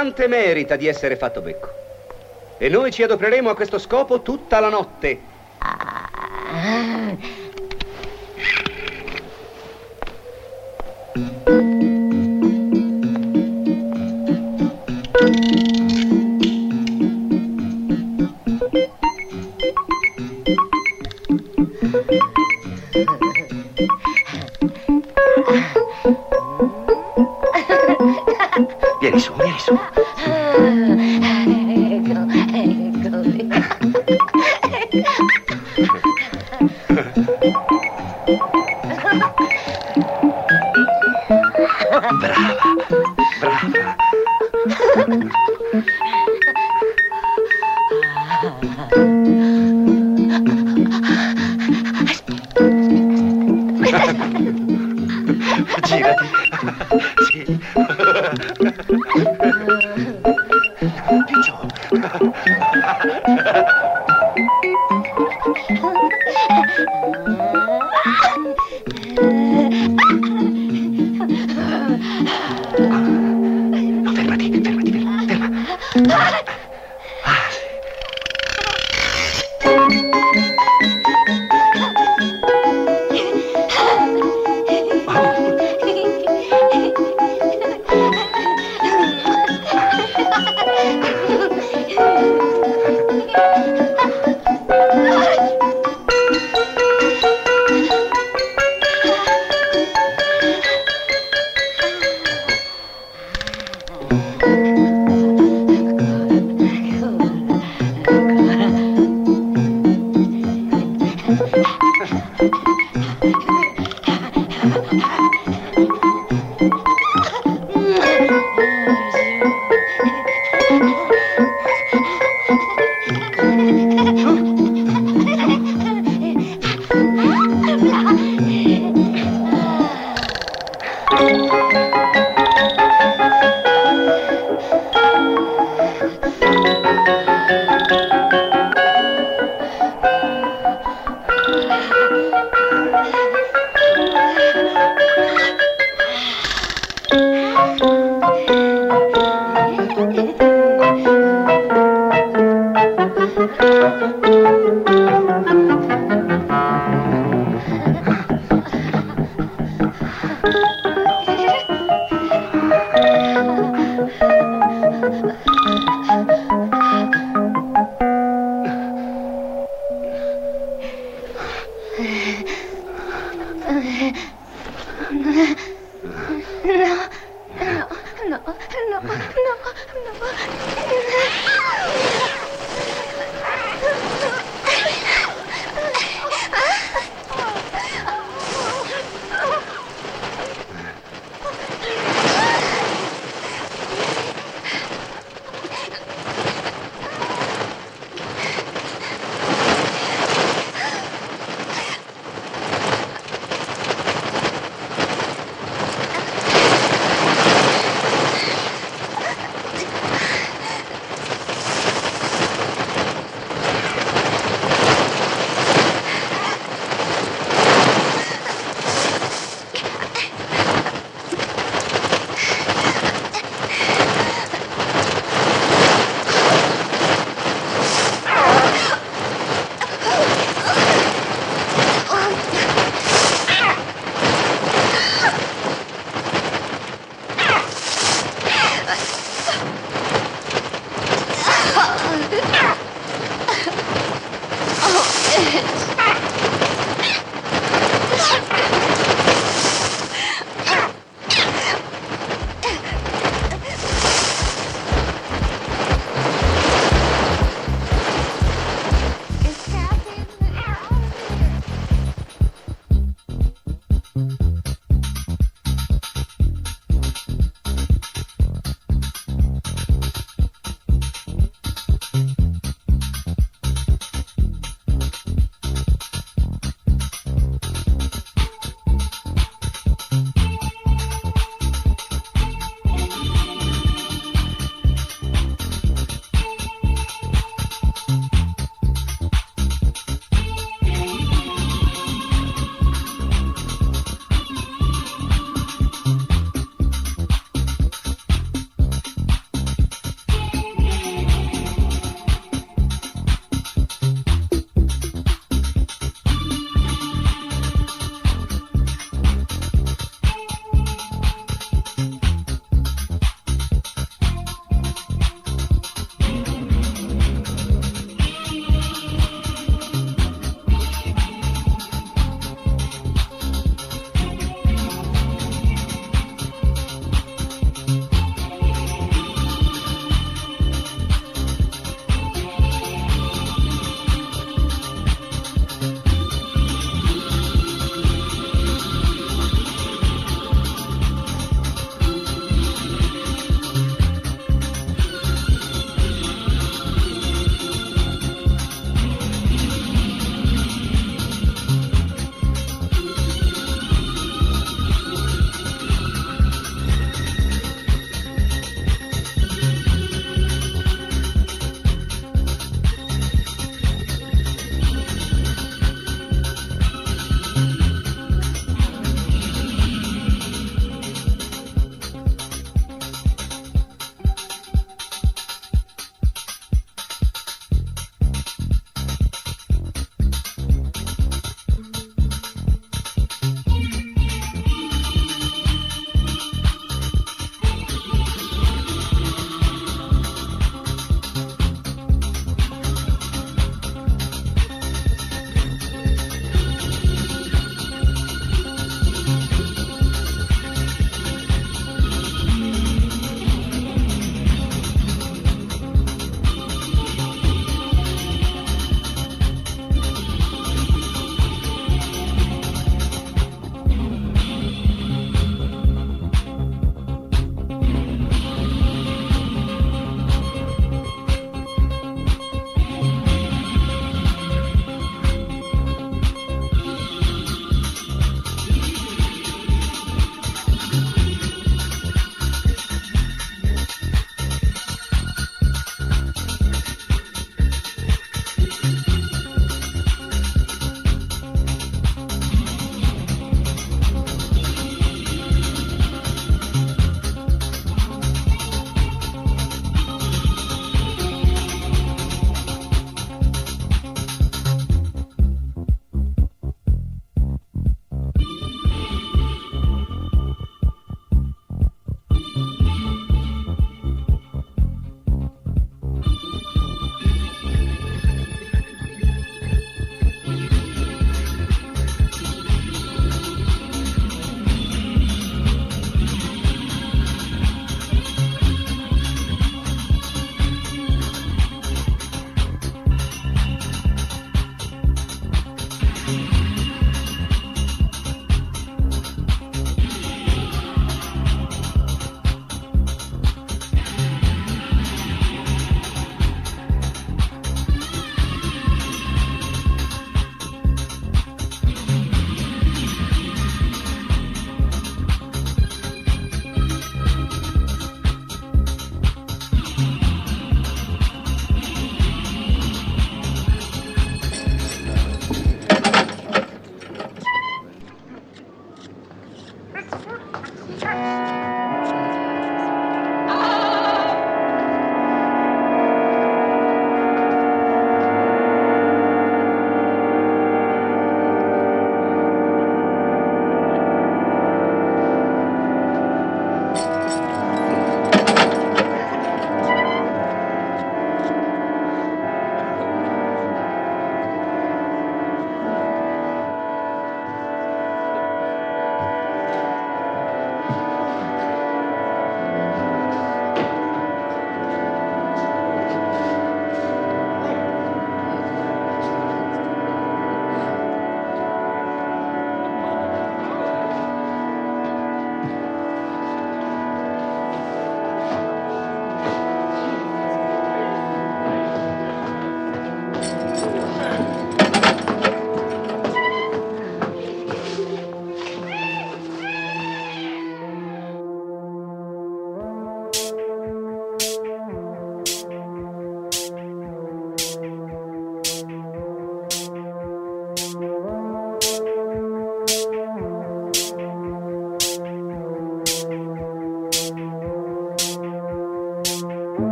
Costante merita di essere fatto becco. E noi ci adopereremo a questo scopo tutta la notte. God!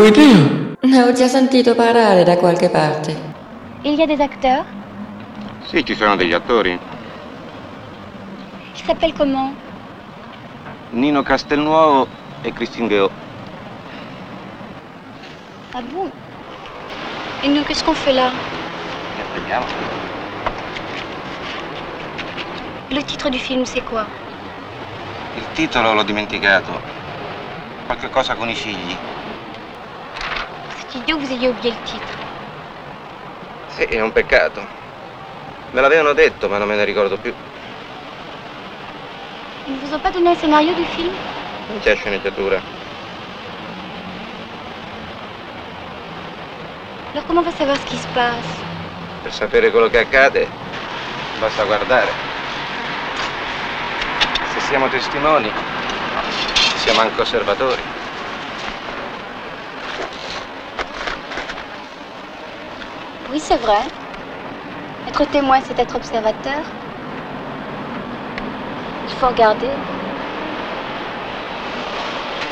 Vuoi Dio? Ne ho già sentito parlare da qualche parte. Il y a des acteurs. Sì, ci sono degli attori. Ils s'appellent comment Nino Castelnuovo e Christine Gheot. Ah bon Et nous, qu'est-ce qu'on fait là Aspettiamo. Le titre du film, c'est quoi Il titolo l'ho dimenticato. Qualche cosa con i figli consiglio che vous ayez oublié il titolo. Sì, è un peccato. Me l'avevano detto, ma non me ne ricordo più. Non vi vous ont pas donné le scénario du film Non c'è sceneggiatura. Allora come on va savoir ce qui se passe Per sapere quello che accade, basta guardare. Se siamo testimoni, siamo anche osservatori. Oui, c'est vrai. Être témoin, c'est être observateur. Il faut regarder.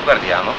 Guardiamo.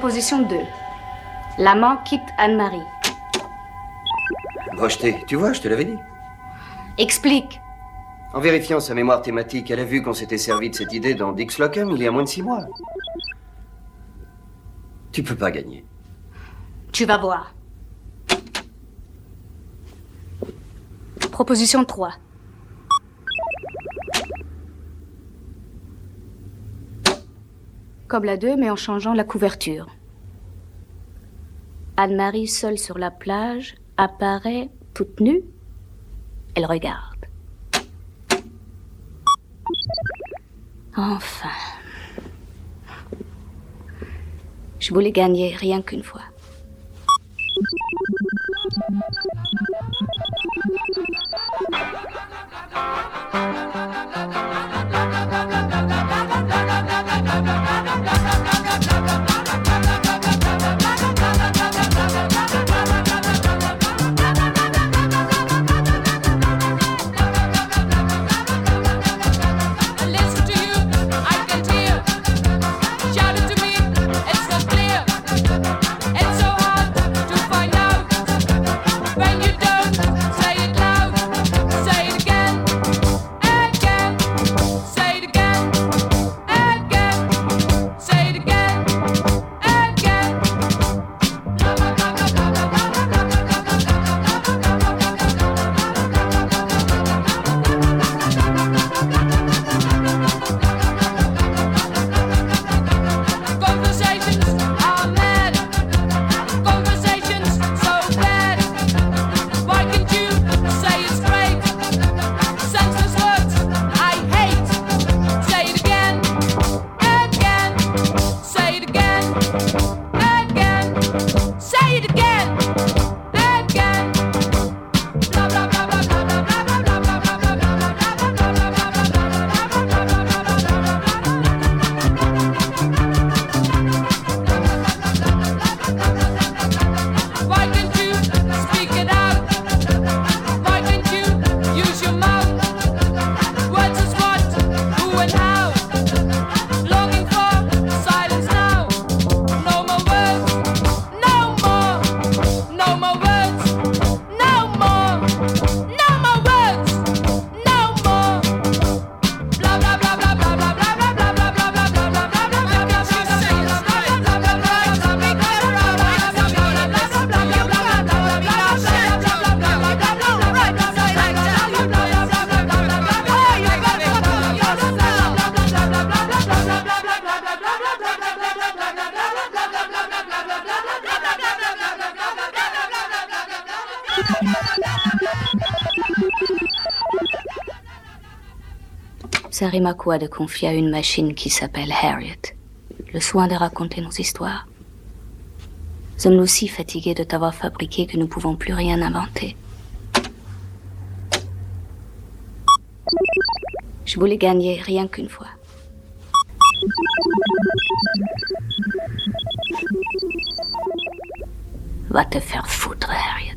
Proposition 2. L'amant quitte Anne-Marie. Rejeté. Tu vois, je te l'avais dit. Explique. En vérifiant sa mémoire thématique, elle a vu qu'on s'était servi de cette idée dans Dix Lockham il y a moins de six mois. Tu peux pas gagner. Tu vas voir. Proposition 3. Comme la 2, mais en changeant la couverture. Anne-Marie, seule sur la plage, apparaît toute nue. Elle regarde. Enfin. Je voulais gagner rien qu'une fois. De confier à une machine qui s'appelle Harriet le soin de raconter nos histoires Sommes-nous si fatigués de t'avoir fabriqué que nous pouvons plus rien inventer? Je voulais gagner rien qu'une fois. Va te faire foutre, Harriet.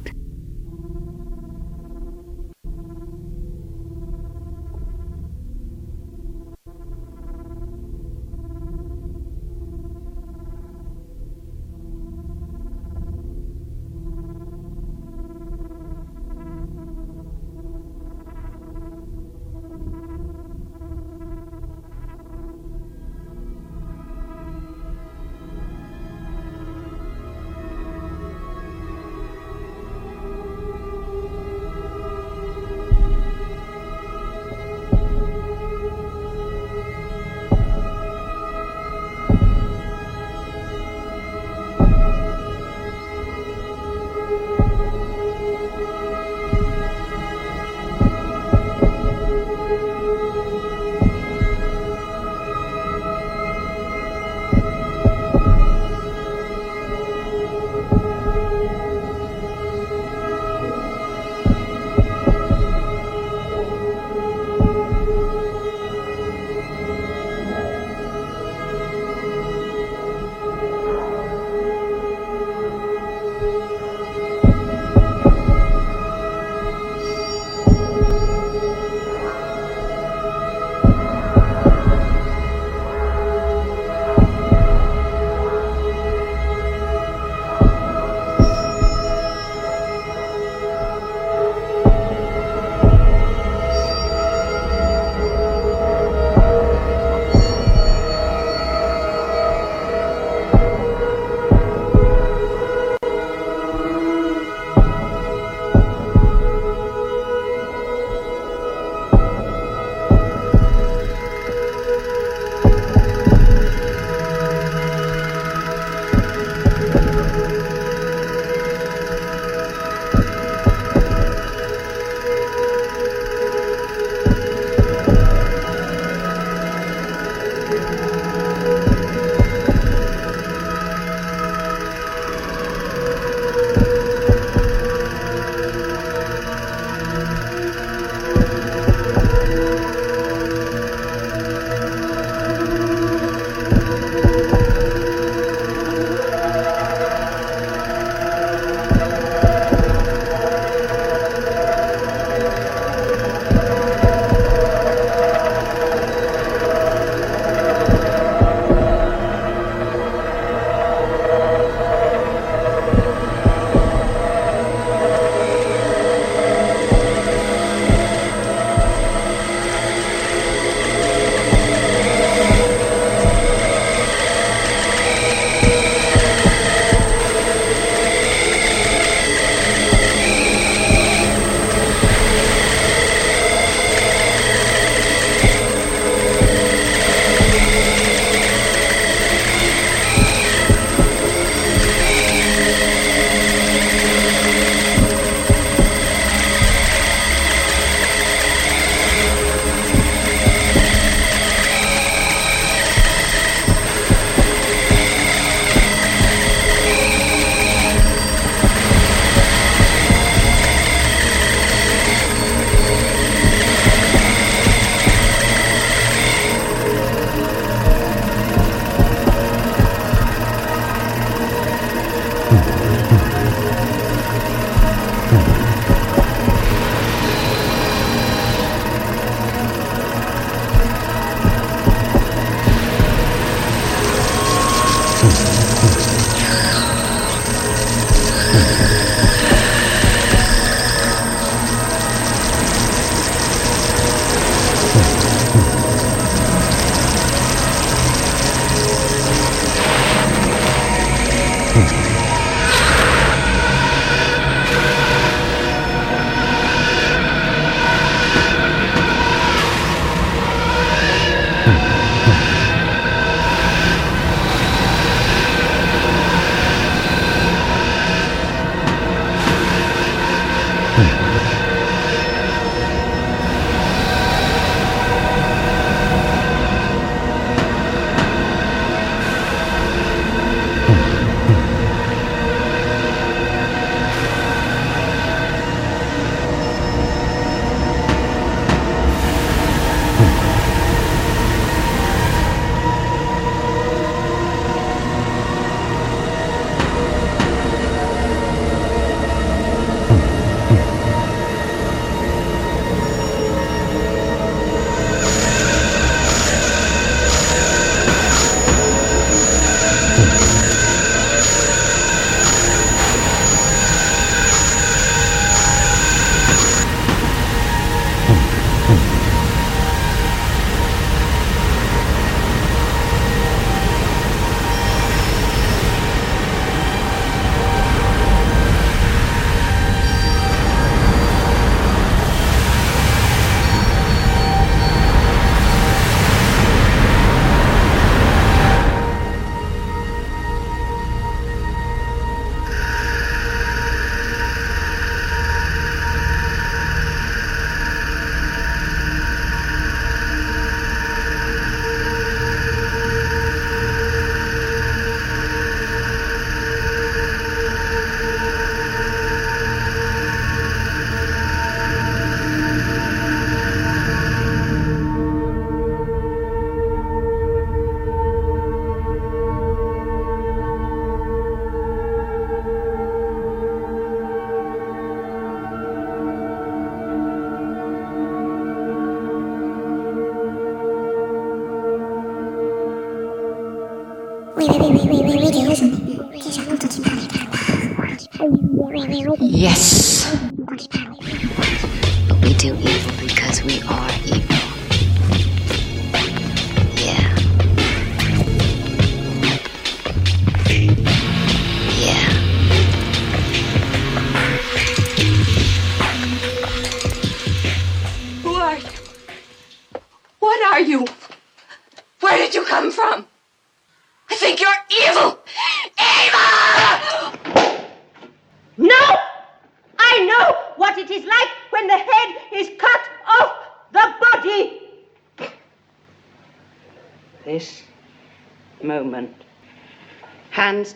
Yes.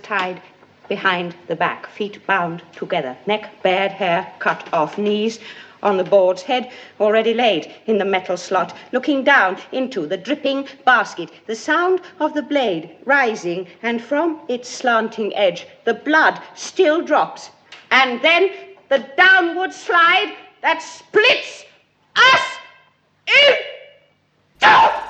Tied behind the back, feet bound together, neck bared, hair cut off, knees on the board's head already laid in the metal slot, looking down into the dripping basket, the sound of the blade rising, and from its slanting edge, the blood still drops. And then the downward slide that splits us in two!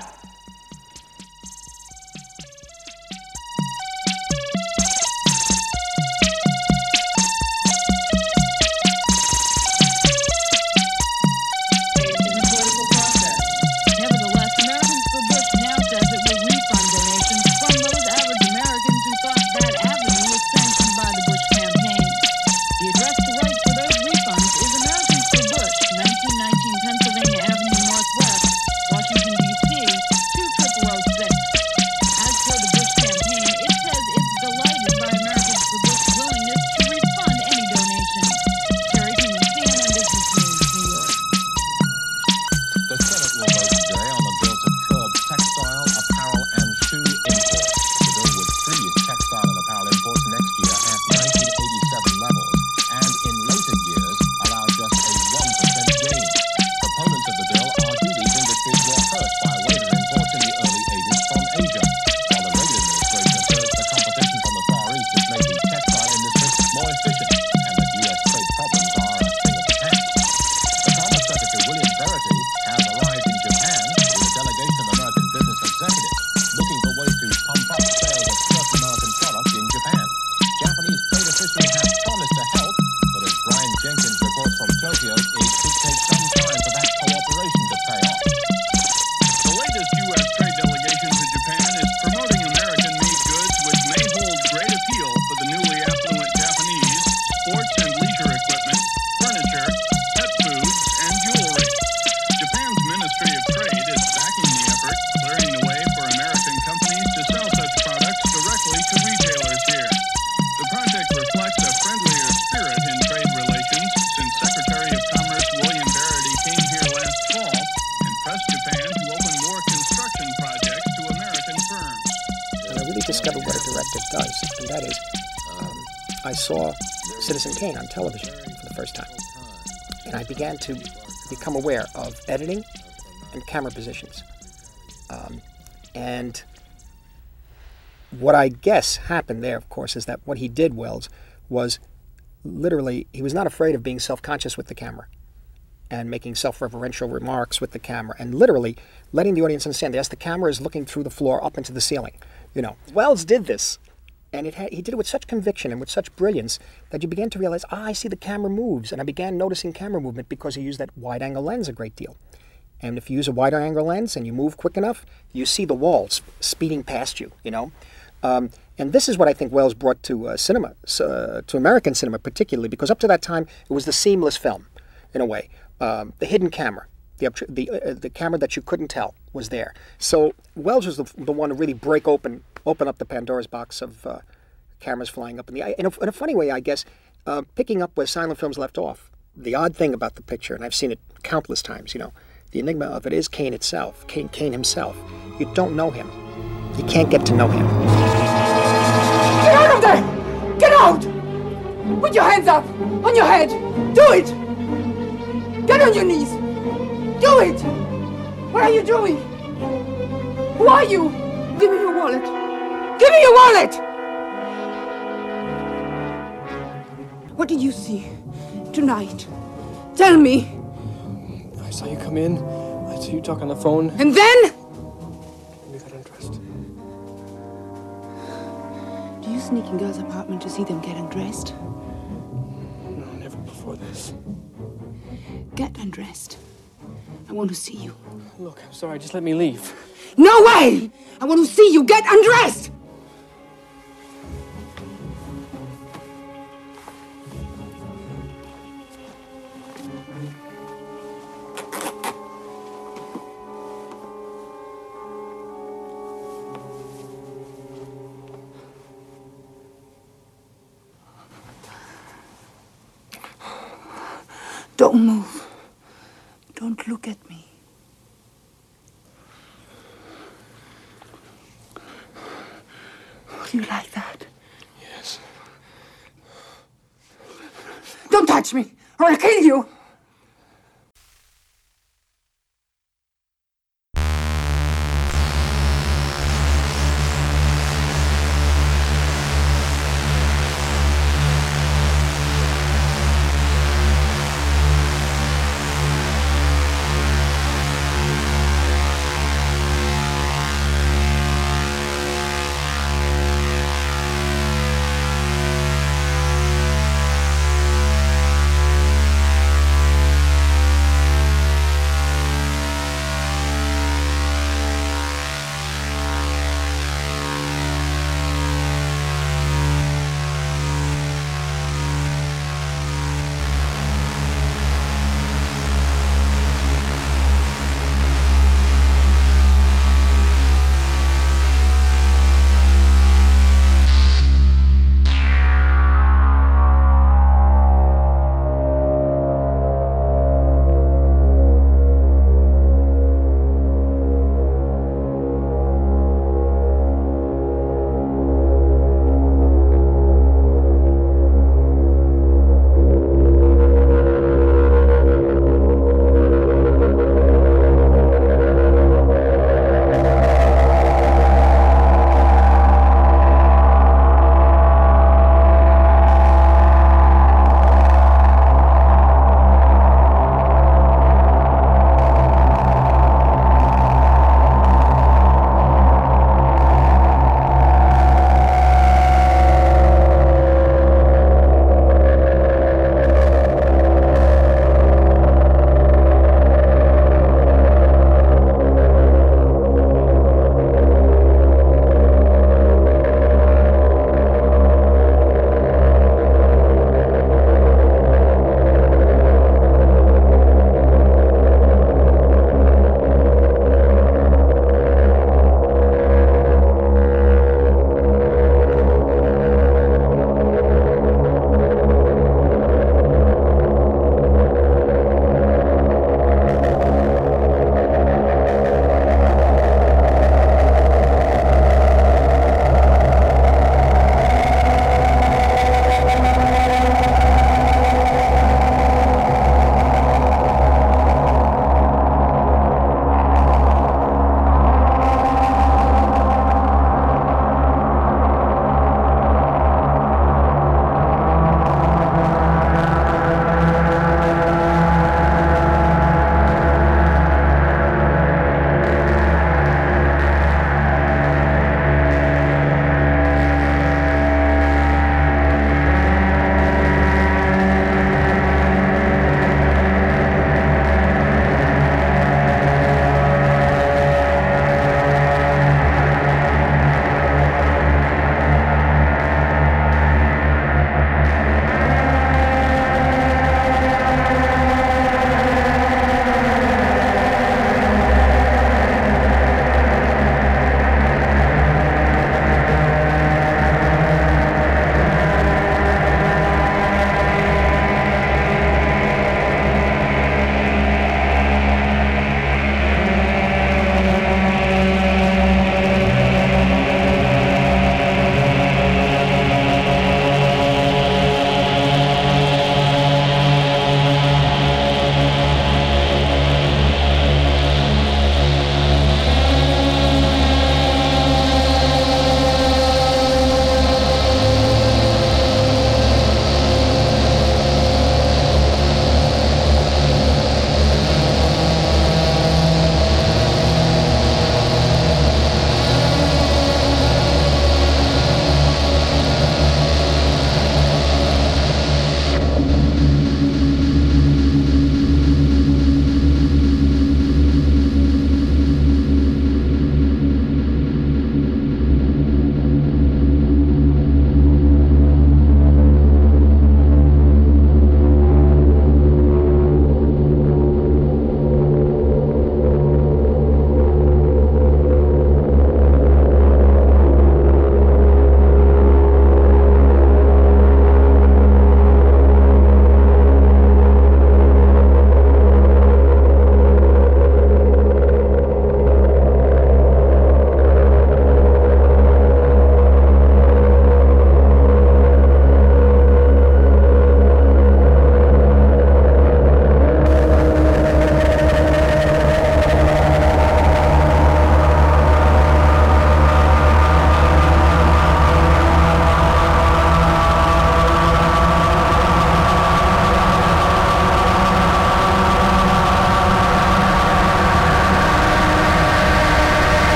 Aware of editing and camera positions. Um, and what I guess happened there, of course, is that what he did, Welles, was literally, he was not afraid of being self conscious with the camera and making self reverential remarks with the camera and literally letting the audience understand yes, the camera is looking through the floor up into the ceiling. You know, Welles did this. And it had, he did it with such conviction and with such brilliance that you began to realize, ah, I see the camera moves. And I began noticing camera movement because he used that wide angle lens a great deal. And if you use a wider angle lens and you move quick enough, you see the walls speeding past you, you know. Um, and this is what I think Welles brought to uh, cinema, uh, to American cinema particularly, because up to that time it was the seamless film, in a way, um, the hidden camera, the the, uh, the camera that you couldn't tell was there. So Welles was the, the one to really break open open up the Pandora's box of uh, cameras flying up in the air. In a, in a funny way, I guess, uh, picking up where silent films left off. The odd thing about the picture, and I've seen it countless times, you know, the enigma of it is Kane itself, Kane, Kane himself. You don't know him. You can't get to know him. Get out of there! Get out! Put your hands up! On your head! Do it! Get on your knees! Do it! What are you doing? Who are you? Give me your wallet! Give me your wallet! What did you see tonight? Tell me. I saw you come in. I saw you talk on the phone. And then? We got undressed. Do you sneak in girls' apartment to see them get undressed? No, never before this. Get undressed. I want to see you. Look, I'm sorry. Just let me leave. No way! I want to see you get undressed!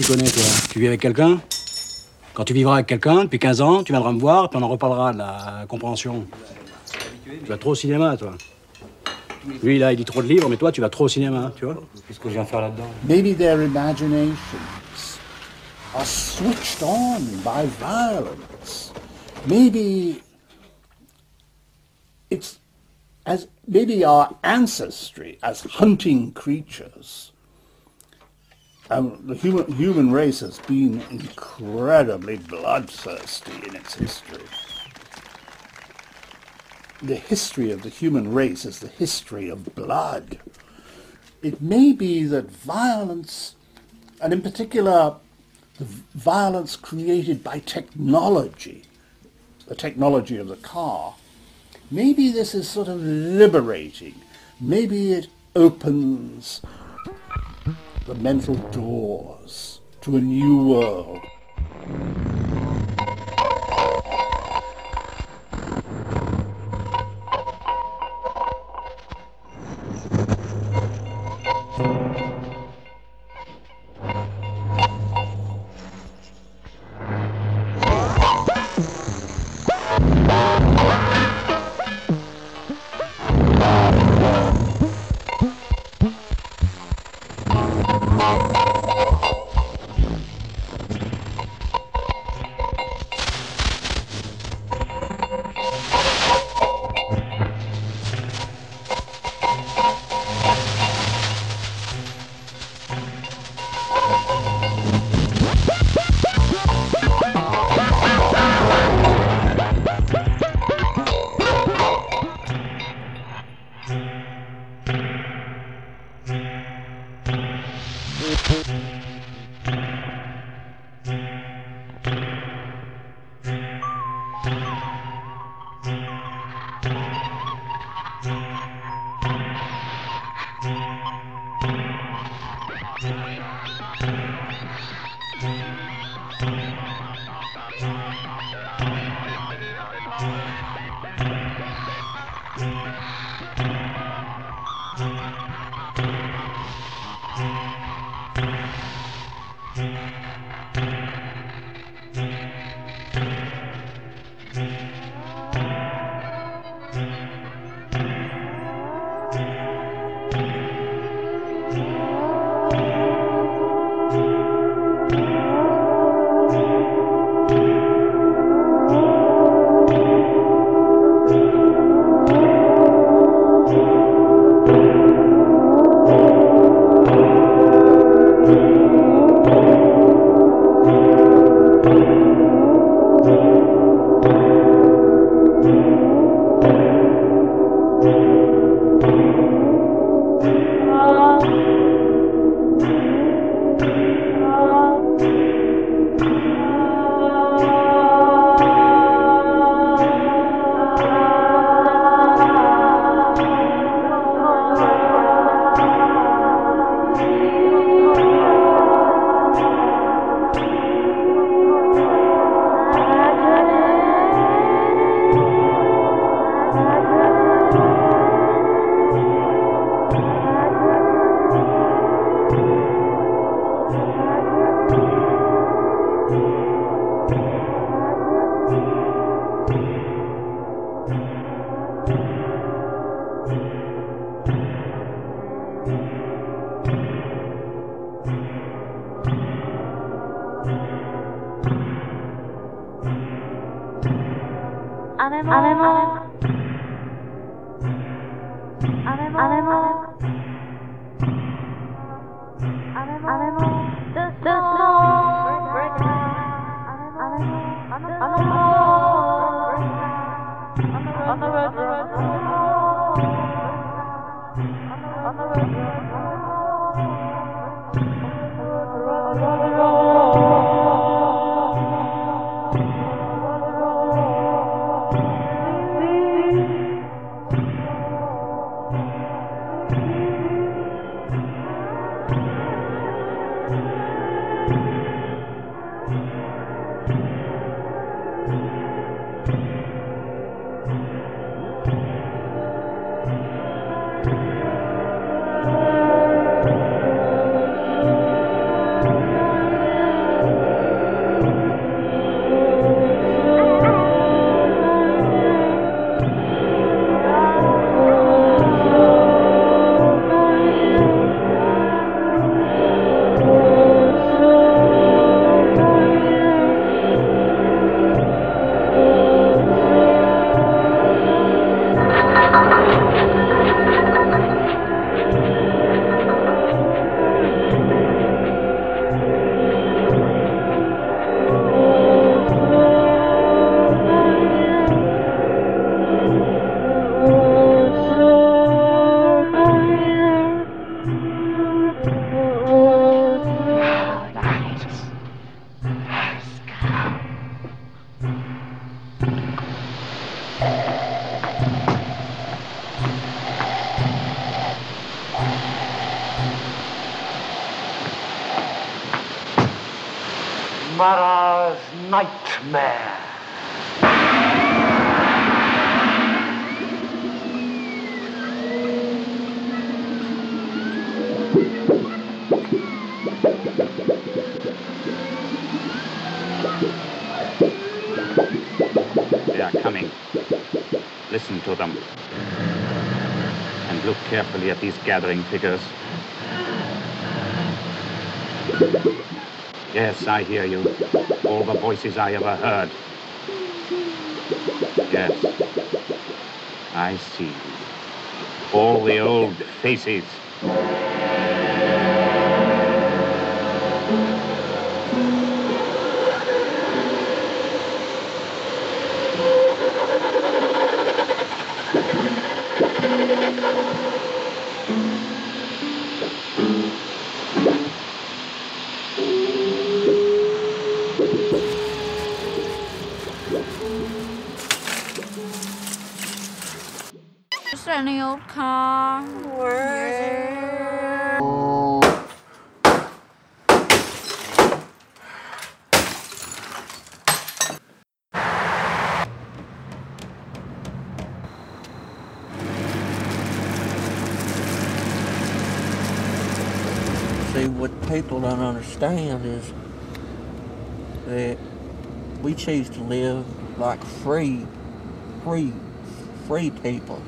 Qu'il connaît, toi Tu vis avec quelqu'un? Quand tu vivras avec quelqu'un, depuis 15 ans, tu viendras me voir, puis on en reparlera de la compréhension. Tu vas trop au cinéma, toi. Lui, là, il lit trop de livres, mais toi, tu vas trop au cinéma, tu vois Qu'est-ce que je viens faire là-dedans? Maybe their imaginations are switched on by violence. Maybe it's as maybe our ancestry as hunting creatures. Um, the human human race has been incredibly bloodthirsty in its history. The history of the human race is the history of blood. It may be that violence, and in particular the violence created by technology, the technology of the car, maybe this is sort of liberating. Maybe it opens the mental doors to a new world. Carefully at these gathering figures. Yes, I hear you. All the voices I ever heard. Yes. I see. All the old faces. Understand is that we choose to live like free, free, free people.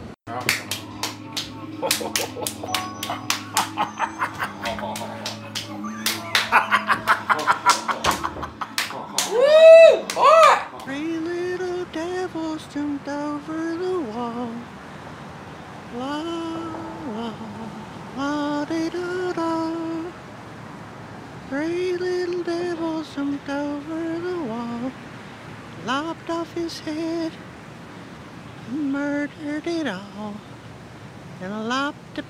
His head, and murdered it all. And lopped it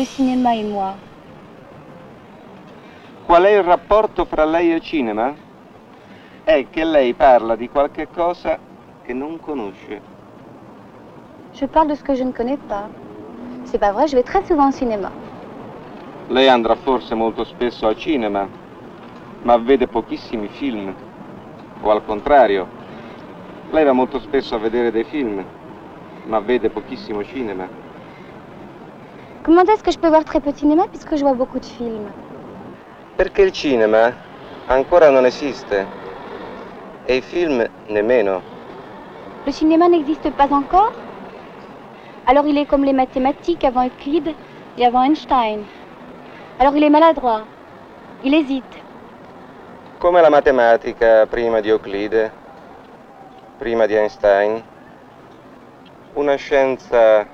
le cinéma et moi Qual è il rapporto fra lei e il cinema? È che lei parla di qualche cosa che non conosce. Je parle de ce que je ne connais pas. C'est pas vrai, je vais très souvent au cinéma. Lei andrà forse molto spesso al cinema, ma vede pochissimi film. O al contrario, lei va molto spesso a vedere dei film, ma vede pochissimo cinema. Comment est-ce que je peux voir très peu de cinéma puisque je vois beaucoup de films Perché il cinema ancora non esiste e i film nemmeno. Le cinéma n'existe pas encore Alors il est comme les mathématiques avant Euclide et avant Einstein. Alors il est maladroit. Il hésite. Come la matematica prima di Euclide, prima di Einstein. Una scienza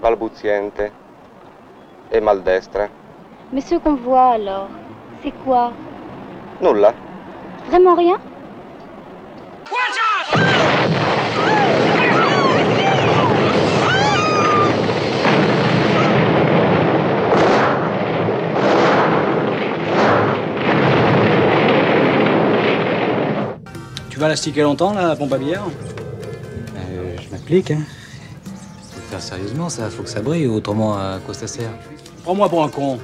balbuziente e maldestra. Mais ce qu'on voit alors, c'est quoi? Nulla. Vraiment rien? Tu vas la sticker longtemps, là, la pompe à bière? Euh, je m'applique, hein. Faut le faire sérieusement, ça. Faut que ça brille, autrement, à quoi ça sert? Prends-moi pour un con.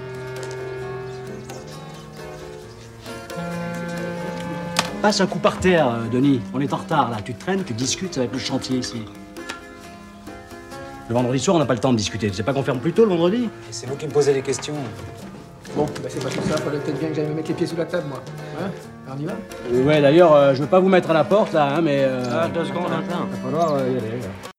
Passe un coup par terre, euh, Denis. On est en retard, là. Tu te traînes, tu discutes, être le chantier, ici. Le vendredi soir, on n'a pas le temps de discuter. Tu sais pas qu'on ferme plus tôt le vendredi? C'est vous qui me posez les questions. Bon, bah c'est pas tout ça. Fallait peut-être bien que j'aille me mettre les pieds sous la table, moi. Hein? Alors, on y va? Ouais, d'ailleurs, euh, je veux pas vous mettre à la porte, là, hein, mais... euh, Ah, deux secondes, attends. va falloir euh, y aller, là.